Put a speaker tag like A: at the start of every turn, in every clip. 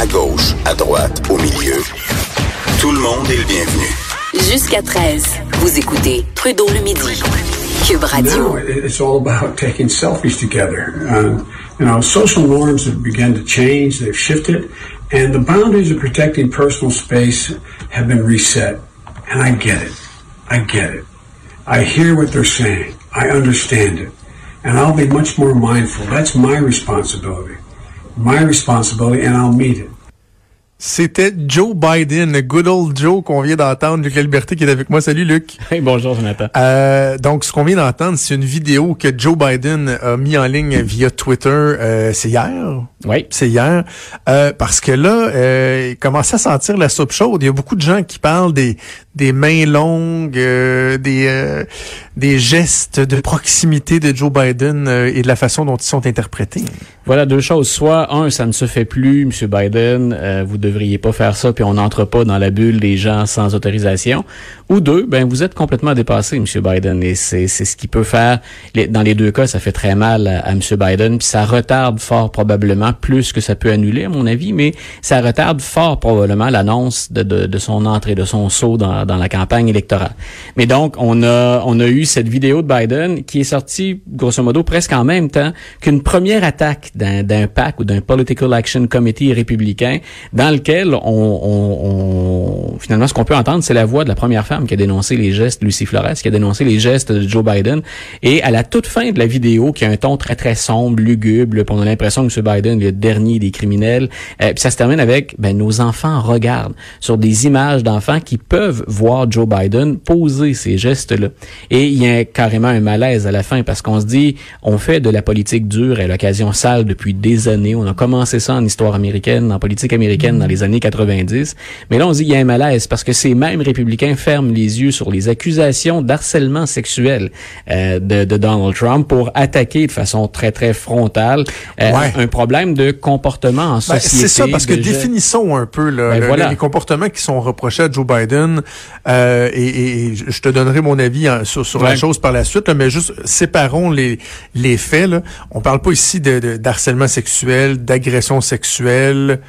A: À gauche, à droite, au milieu. Tout le monde est le bienvenu.
B: Jusqu'à 13, vous écoutez Trudeau le midi. Cube Radio.
C: Now it's all about taking selfies together. Uh, you know, social norms have begun to change, they've shifted, and the boundaries of protecting personal space have been reset. And I get it. I get it. I hear what they're saying. I understand it. And I'll be much more mindful. That's my responsibility. My responsibility, and I'll meet it.
D: C'était Joe Biden, le good old Joe qu'on vient d'entendre, Luc La Liberté qui est avec moi. Salut Luc.
E: Hey, bonjour Jonathan.
D: Euh, donc ce qu'on vient d'entendre, c'est une vidéo que Joe Biden a mis en ligne via Twitter. Euh, c'est hier?
E: Oui.
D: C'est hier. Euh, parce que là, euh, il commençait à sentir la soupe chaude. Il y a beaucoup de gens qui parlent des des mains longues, euh, des euh, des gestes de proximité de Joe Biden euh, et de la façon dont ils sont interprétés.
E: Voilà deux choses. Soit un, ça ne se fait plus, Monsieur Biden. euh, vous devriez pas faire ça, puis on n'entre pas dans la bulle des gens sans autorisation. Ou deux, ben vous êtes complètement dépassé, Monsieur Biden, et c'est ce qui peut faire. dans les deux cas, ça fait très mal à, à Monsieur Biden, puis ça retarde fort probablement plus que ça peut annuler, à mon avis, mais ça retarde fort probablement l'annonce de, de, de son entrée, de son saut dans, dans la campagne électorale. Mais donc, on a on a eu cette vidéo de Biden qui est sortie grosso modo presque en même temps qu'une première attaque d'un d'un PAC ou d'un Political Action Committee républicain dans lequel on, on- on- finalement ce qu'on peut entendre c'est la voix de la première femme qui a dénoncé les gestes Lucie Flores qui a dénoncé les gestes de Joe Biden et à la toute fin de la vidéo qui a un ton très très sombre lugubre on a l'impression que M. Biden est le dernier des criminels euh, puis ça se termine avec ben nos enfants regardent sur des images d'enfants qui peuvent voir Joe Biden poser ces gestes là et il y a carrément un malaise à la fin parce qu'on se dit on fait de la politique dure et à l'occasion sale depuis des années on a commencé ça en histoire américaine en politique américaine dans les années 90 mais là on se dit il y a un malaise parce que ces mêmes républicains ferment les yeux sur les accusations d'harcèlement sexuel euh, de, de Donald Trump pour attaquer de façon très très frontale euh,
D: Ouais.
E: un problème de comportement en
D: Ben,
E: société
D: c'est ça, parce que définissons un peu là,
E: Ben
D: le-
E: voilà.
D: les comportements qui sont reprochés à Joe Biden. Euh, et, et je te donnerai mon avis en- sur, sur la chose par la suite, là, mais juste séparons les, les faits. Là. On parle pas ici de, d'harcèlement sexuel, d'agression sexuelle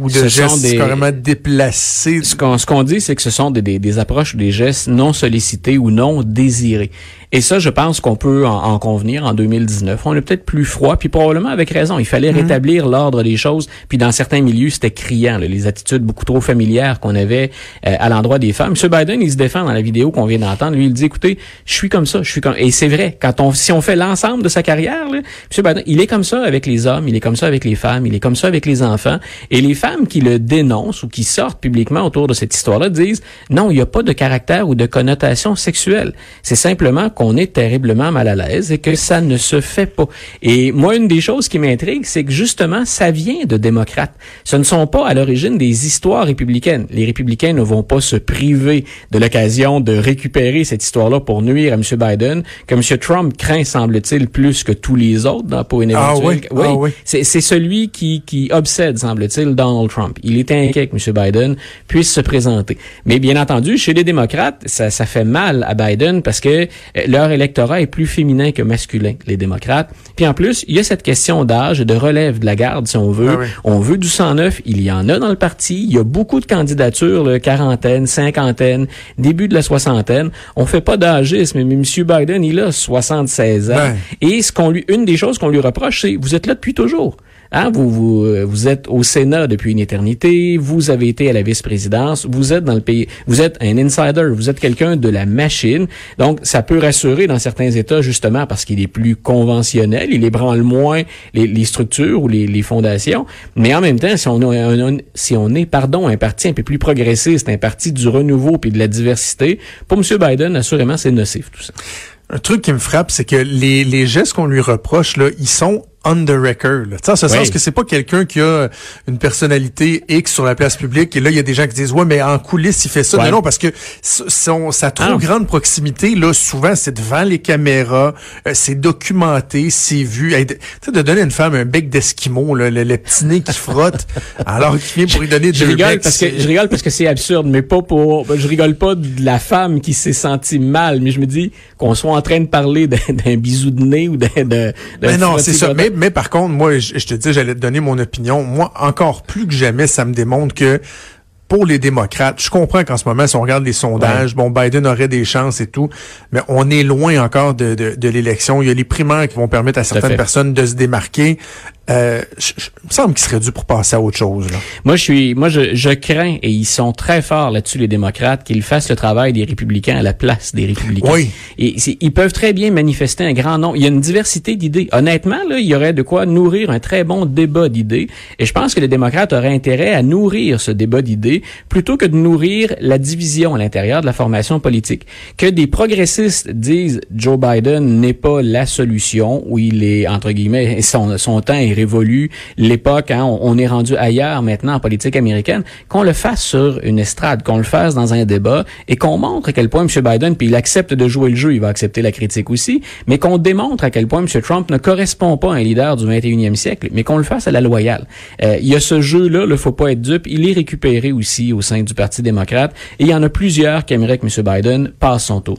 D: ou de
E: Ce sont
D: gestes
E: des-
D: carrément déplacés.
E: Ce qu'on ce qu'on dit, c'est que ce sont des, des, des approches ou des gestes non sollicités ou non désirés. Et ça, je pense qu'on peut en, en convenir en 2019. On est peut-être plus froid, puis probablement avec raison. Il fallait rétablir l'ordre des choses. Puis dans certains milieux, c'était criant, là, les attitudes beaucoup trop familières qu'on avait euh, à l'endroit des femmes. M. Biden, il se défend dans la vidéo qu'on vient d'entendre. Lui, il dit, écoutez, je suis comme ça, je suis comme... Et c'est vrai, quand on, si on fait l'ensemble de sa carrière, là, M. Biden, il est comme ça avec les hommes, il est comme ça avec les femmes, il est comme ça avec les enfants. Et les femmes qui le dénoncent ou qui sortent publiquement autour de cette histoire-là disent, non, il n'y a pas de caractère ou de connotation sexuelle. C'est simplement qu'on est terriblement mal à l'aise et que ça ne se fait pas. Et moi, une des choses qui m'intrigue, c'est que justement, ça vient de démocrates. Ce ne sont pas à l'origine des histoires républicaines. Les républicains ne vont pas se priver de l'occasion de récupérer cette histoire-là pour nuire à M. Biden, que M. Trump craint, semble-t-il, plus que tous les autres dans, pour une
D: Ah
E: éventuelle...
D: oui, ah oui.
E: C'est, c'est celui qui, qui obsède, semble-t-il, Donald Trump. Il est inquiet que M. Biden puisse se présenter. Mais bien entendu, chez les démocrates, ça, ça fait mal à Biden parce que euh, leur électorat est plus féminin que masculin, les démocrates. Puis en plus, il y a cette question d'âge, de relève de la garde, si on veut.
D: Ah oui.
E: On veut du 109, il y en a dans le parti. Il y a beaucoup de candidatures, là, quarantaine, cinquantaine, début de la soixantaine. On fait pas d'âgisme, mais M. Biden, il a 76 ans.
D: Ben.
E: Et ce qu'on lui, une des choses qu'on lui reproche, c'est vous êtes là depuis toujours. Hein, vous, vous, euh, vous êtes au Sénat depuis une éternité, vous avez été à la vice-présidence, vous êtes dans le pays, vous êtes un insider, vous êtes quelqu'un de la machine. Donc, ça peut rassurer dans certains États, justement, parce qu'il est plus conventionnel, il ébranle moins les, structures ou les, fondations. Mais en même temps, si on est, pardon, un parti un peu plus progressiste, un parti du renouveau puis de la diversité, pour M. Biden, assurément, c'est nocif, tout ça.
D: Un truc qui me frappe, c'est que les, les gestes qu'on lui reproche, là, ils sont on the record. Là. En ce
E: Oui.
D: sens que c'est pas quelqu'un qui a une personnalité X sur la place publique et là il y a des gens qui disent ouais mais en coulisses il fait ça.
E: Ouais.
D: Non non parce que son sa trop
E: Ah.
D: grande proximité là souvent c'est devant les caméras, euh, c'est documenté, c'est vu. Hey, de- Tu sais de donner à une femme un bec d'esquimau là, le, le petit nez qui frotte alors qu'il vient pour lui donner
E: Je
D: deux
E: rigole
D: becs,
E: parce que je rigole parce que c'est absurde, mais pas pour. Je rigole pas de la femme qui s'est sentie mal, mais je me dis qu'on soit en train de parler d'un bisou de nez ou d'un.
D: Mais non, c'est ça.
E: de-
D: Mais, mais par contre, moi, je, je te dis, j'allais te donner mon opinion. Moi, encore plus que jamais, ça me démontre que pour les démocrates, je comprends qu'en ce moment, si on regarde les sondages, bon, Biden aurait des chances et tout, mais on est loin encore de, de, de l'élection. Il y a les primaires qui vont permettre à certaines personnes de se démarquer. Euh, je, je- il me semble qu'il serait dû pour passer à autre chose. Là.
E: Moi, je suis, moi, je, je crains et ils sont très forts là-dessus, les démocrates, qu'ils fassent le travail des républicains à la place des républicains.
D: Oui.
E: Et ils peuvent très bien manifester un grand nombre. Il y a une diversité d'idées. Honnêtement, là, il y aurait de quoi nourrir un très bon débat d'idées. Et je pense que les démocrates auraient intérêt à nourrir ce débat d'idées plutôt que de nourrir la division à l'intérieur de la formation politique. Que des progressistes disent Joe Biden n'est pas la solution, où il est entre guillemets son, son temps est révolu, l'époque, hein, on, on est rendu ailleurs maintenant en politique américaine. Qu'on le fasse sur une estrade, qu'on le fasse dans un débat et qu'on montre à quel point M. Biden, puis il accepte de jouer le jeu, il va accepter la critique aussi, mais qu'on démontre à quel point M. Trump ne correspond pas à un leader du 21e siècle, mais qu'on le fasse à la loyale. Euh, il y a ce jeu-là, il faut pas être dupe, il est récupéré aussi au sein du Parti démocrate et il y en a plusieurs qui aimeraient que M. Biden passe son tour.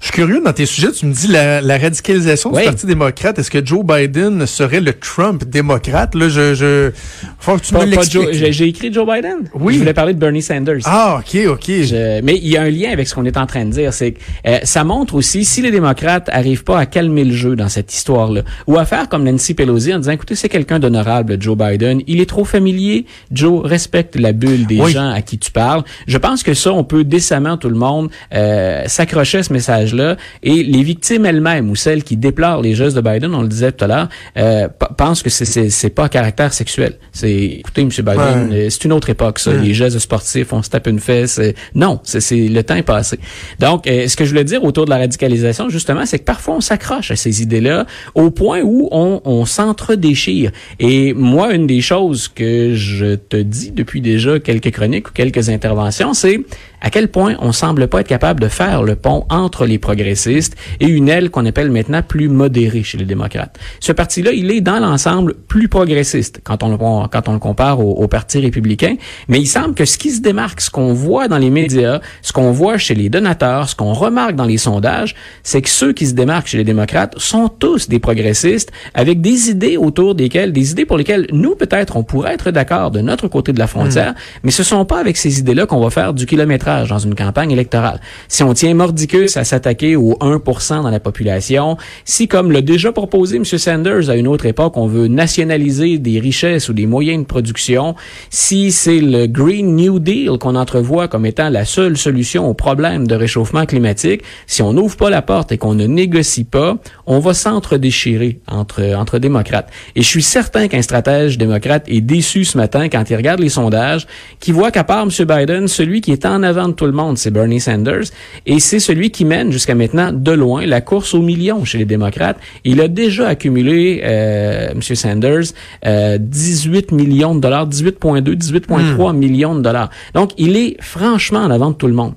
D: Je suis curieux, dans tes sujets, tu me dis la, la radicalisation
E: Oui.
D: du Parti démocrate. Est-ce que Joe Biden serait le Trump démocrate? Là, je, je, faut que tu
E: Pas-
D: me l'expliques.
E: J'ai écrit Joe Biden.
D: Oui.
E: Je voulais parler de Bernie Sanders.
D: Ah, ok, ok.
E: Je- mais il y a un lien avec ce qu'on est en train de dire, c'est que euh, ça montre aussi si les démocrates arrivent pas à calmer le jeu dans cette histoire-là, ou à faire comme Nancy Pelosi en disant, écoutez, c'est quelqu'un d'honorable, Joe Biden, il est trop familier, Joe respecte la bulle des
D: Oui.
E: gens à qui tu parles. Je pense que ça, on peut décemment tout le monde euh, s'accrocher à ce message-là, et les victimes elles-mêmes ou celles qui déplorent les gestes de Biden, on le disait tout à l'heure, euh, pensent que c'est- c'est c'est pas à caractère sexuel. C'est, écoutez, M. Biden,
D: Ouais.
E: euh, c'est une autre époque, ça. Les gestes sportifs, on se tape une fesse. non, c'est c'est- le temps est passé. Donc, euh, ce que je voulais dire autour de la radicalisation, justement, c'est que parfois on s'accroche à ces idées-là au point où on, on s'entre-déchire. Et moi, une des choses que je te dis depuis déjà quelques chroniques ou quelques interventions, c'est à quel point on semble pas être capable de faire le pont entre les progressistes et une aile qu'on appelle maintenant plus modérée chez les démocrates. Ce parti-là, il est dans l'ensemble plus progressiste quand on le, quand on le compare au, au Parti républicain, mais il semble que ce qui se démarque, ce qu'on voit dans les médias, ce qu'on voit chez les donateurs, ce qu'on remarque dans les sondages, c'est que ceux qui se démarquent chez les démocrates sont tous des progressistes avec des idées autour desquelles, des idées pour lesquelles nous, peut-être, on pourrait être d'accord de notre côté de la frontière, mais ce sont pas avec ces idées-là qu'on va faire du kilométrage dans une campagne électorale. Si on tient mordicus à s'attaquer au 1% dans la population, si, comme l'a déjà proposé M. Sanders à une autre époque, on veut nationaliser des richesses ou des moyens de production, si c'est le Green New Deal qu'on entrevoit comme étant la seule solution au problème de réchauffement climatique, si on n'ouvre pas la porte et qu'on ne négocie pas, on va s'entre-déchirer entre, entre démocrates. Et je suis certain qu'un stratège démocrate est déçu ce matin quand il regarde les sondages, qui voit qu'à part M. Biden, celui qui est en avant de tout le monde, c'est Bernie Sanders, et c'est celui qui mène jusqu'à maintenant de loin la course aux millions chez les démocrates. Il a déjà accumulé, euh, M. Sanders, euh, 18 millions de dollars, 18,2, 18,3 millions de dollars. Donc, il est franchement en avant de tout le monde.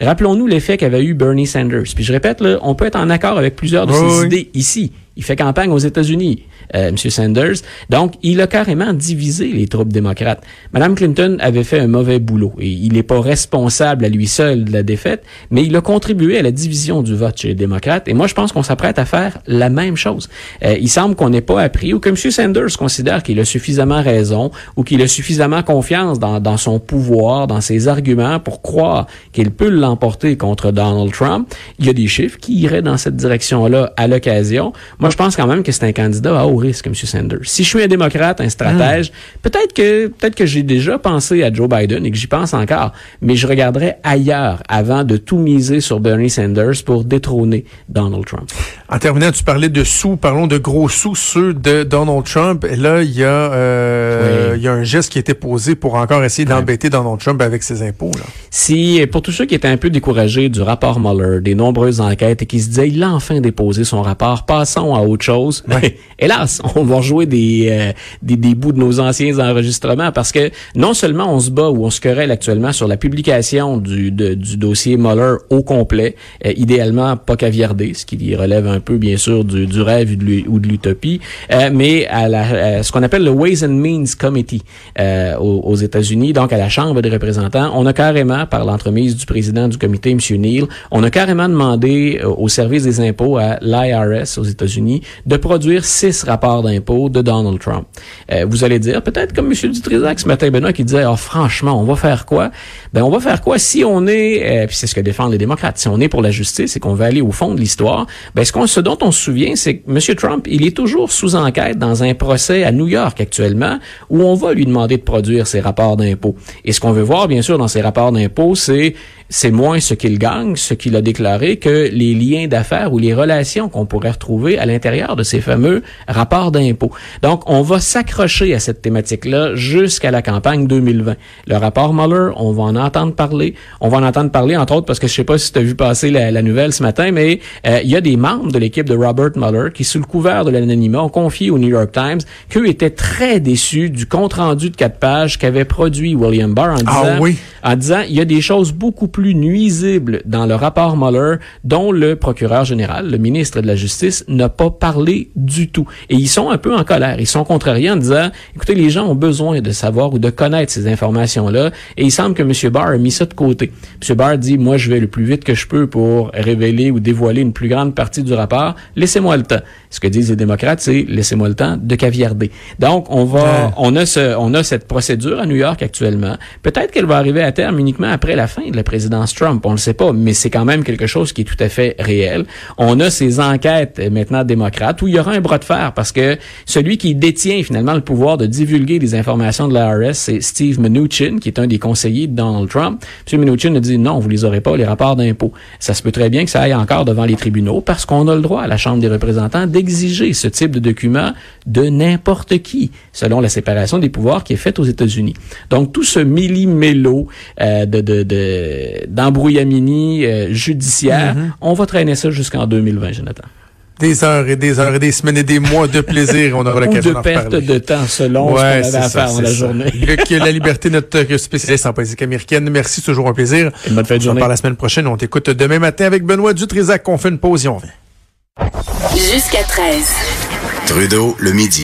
E: Rappelons-nous l'effet qu'avait eu Bernie Sanders. Puis je répète, là, on peut être en accord avec plusieurs de
D: Oui,
E: ses
D: oui.
E: idées ici. Il fait campagne aux États-Unis, euh, M. Sanders. Donc, il a carrément divisé les troupes démocrates. Mme Clinton avait fait un mauvais boulot et il n'est pas responsable à lui seul de la défaite, mais il a contribué à la division du vote chez les démocrates. Et moi, je pense qu'on s'apprête à faire la même chose. Euh, il semble qu'on n'ait pas appris ou que M. Sanders considère qu'il a suffisamment raison ou qu'il a suffisamment confiance dans, dans son pouvoir, dans ses arguments pour croire qu'il peut l'emporter contre Donald Trump. Il y a des chiffres qui iraient dans cette direction-là à l'occasion. Moi, je pense quand même que c'est un candidat à haut risque, M. Sanders. Si je suis un démocrate, un stratège, peut-être que peut-être que j'ai déjà pensé à Joe Biden et que j'y pense encore, mais je regarderais ailleurs avant de tout miser sur Bernie Sanders pour détrôner Donald Trump.
D: En terminant, tu parlais de sous, parlons de gros sous, ceux de Donald Trump. Et là, il y, a, euh,
E: Oui.
D: il y a un geste qui a été posé pour encore essayer d'embêter Donald Trump avec ses impôts. Là.
E: Si, pour tous ceux qui étaient un peu découragés du rapport Mueller, des nombreuses enquêtes et qui se disaient, il a enfin déposé son rapport, passons à autre chose. Hélas, on va rejouer des, euh, des, des bouts de nos anciens enregistrements parce que non seulement on se bat ou on se querelle actuellement sur la publication du, du dossier Mueller au complet, euh, idéalement pas caviardé, ce qui relève un peu bien sûr du, du rêve ou de l'utopie, euh, mais à, la, ce qu'on appelle le Ways and Means Committee aux, aux États-Unis, donc à la Chambre des représentants, on a carrément, par l'entremise du président du comité, M. Neal, on a carrément demandé au service des impôts à l'IRS aux États-Unis de produire six rapports de Donald Trump. Euh, vous allez dire, peut-être comme M. Dutrisac ce matin, Benoît, qui disait, oh, franchement, on va faire quoi? Ben, on va faire quoi si on est, euh, puis c'est ce que défendent les démocrates, si on est pour la justice et qu'on veut aller au fond de l'histoire, ben, ce, qu'on, ce dont on se souvient, c'est que M. Trump, il est toujours sous enquête dans un procès à New York actuellement, où on va lui demander de produire ses rapports d'impôts. Et ce qu'on veut voir, bien sûr, dans ces rapports d'impôts, c'est c'est moins ce qu'il gagne, ce qu'il a déclaré, que les liens d'affaires ou les relations qu'on pourrait retrouver à l'intérieur de ces fameux rapports Donc, on va s'accrocher à cette thématique-là jusqu'à la campagne 2020. Le rapport Mueller, on va en entendre parler. On va en entendre parler, entre autres, parce que je sais pas si tu as vu passer la, nouvelle ce matin, mais euh, il y a des membres de l'équipe de Robert Mueller qui, sous le couvert de l'anonymat, ont confié au New York Times qu'eux étaient très déçus du compte-rendu de quatre pages qu'avait produit William Barr en
D: ah
E: disant, en disant, il y a des choses beaucoup plus plus nuisible dans le rapport Mueller dont le procureur général, le ministre de la Justice, n'a pas parlé du tout. Et ils sont un peu en colère. Ils sont contrariés en disant, écoutez, les gens ont besoin de savoir ou de connaître ces informations-là. Et il semble que M. Barr a mis ça de côté. M. Barr dit, moi, je vais le plus vite que je peux pour révéler ou dévoiler une plus grande partie du rapport. Laissez-moi le temps. Ce que disent les démocrates, c'est laissez-moi le temps de caviarder. Donc, on va, on a ce, on a cette procédure à New York actuellement. Peut-être qu'elle va arriver à terme uniquement après la fin de la présidence Trump, on le sait pas, mais c'est quand même quelque chose qui est tout à fait réel. On a ces enquêtes euh, maintenant démocrates où il y aura un bras de fer parce que celui qui détient finalement le pouvoir de divulguer des informations de l'IRS, c'est Steve Mnuchin, qui est un des conseillers de Donald Trump. M. Mnuchin a dit non, vous les aurez pas, les rapports d'impôts. Ça se peut très bien que ça aille encore devant les tribunaux parce qu'on a le droit à la Chambre des représentants d'exiger ce type de document de n'importe qui, selon la séparation des pouvoirs qui est faite aux États-Unis. Donc tout ce millimélo euh, de, de, de d'embrouillamini euh, judiciaire. Mm-hmm. On va traîner ça jusqu'un 2020, Jonathan.
D: Des heures et des heures et des semaines et des mois de plaisir. On aura l'occasion d'en
E: de perte de temps selon ouais, ce qu'on avait à faire dans la journée.
D: que la liberté, notre spécialiste en politique américaine. Merci, toujours un plaisir.
E: Une bonne fin de journée.
D: On la semaine prochaine. On t'écoute demain matin avec Benoît Dutrisac. On fait une pause et on vient.
B: Jusqu'à 13.
A: Trudeau, le midi.